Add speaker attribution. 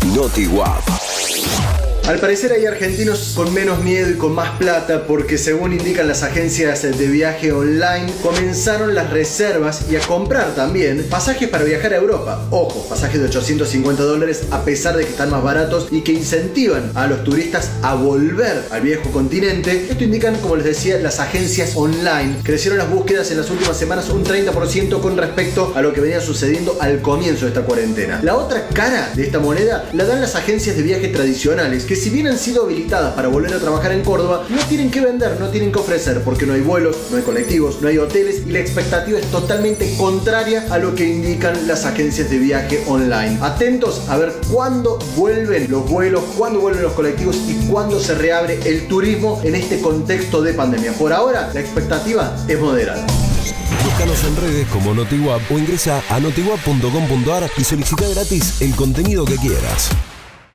Speaker 1: NotiWap.
Speaker 2: Al parecer hay argentinos con menos miedo y con más plata porque según indican las agencias de viaje online, comenzaron las reservas y a comprar también pasajes para viajar a Europa. Ojo, pasajes de 850 dólares a pesar de que están más baratos y que incentivan a los turistas a volver al viejo continente. Esto indican, como les decía, las agencias online. Crecieron las búsquedas en las últimas semanas un 30% con respecto a lo que venía sucediendo al comienzo de esta cuarentena. La otra cara de esta moneda la dan las agencias de viaje tradicionales que si bien han sido habilitadas para volver a trabajar en Córdoba, no tienen que vender, no tienen que ofrecer, porque no hay vuelos, no hay colectivos, no hay hoteles y la expectativa es totalmente contraria a lo que indican las agencias de viaje online. Atentos a ver cuándo vuelven los vuelos, cuándo vuelven los colectivos y cuándo se reabre el turismo en este contexto de pandemia. Por ahora, la expectativa es moderada.
Speaker 1: Búscanos en redes como NotiWap o ingresa a notiwap.com.ar y solicita gratis el contenido que quieras.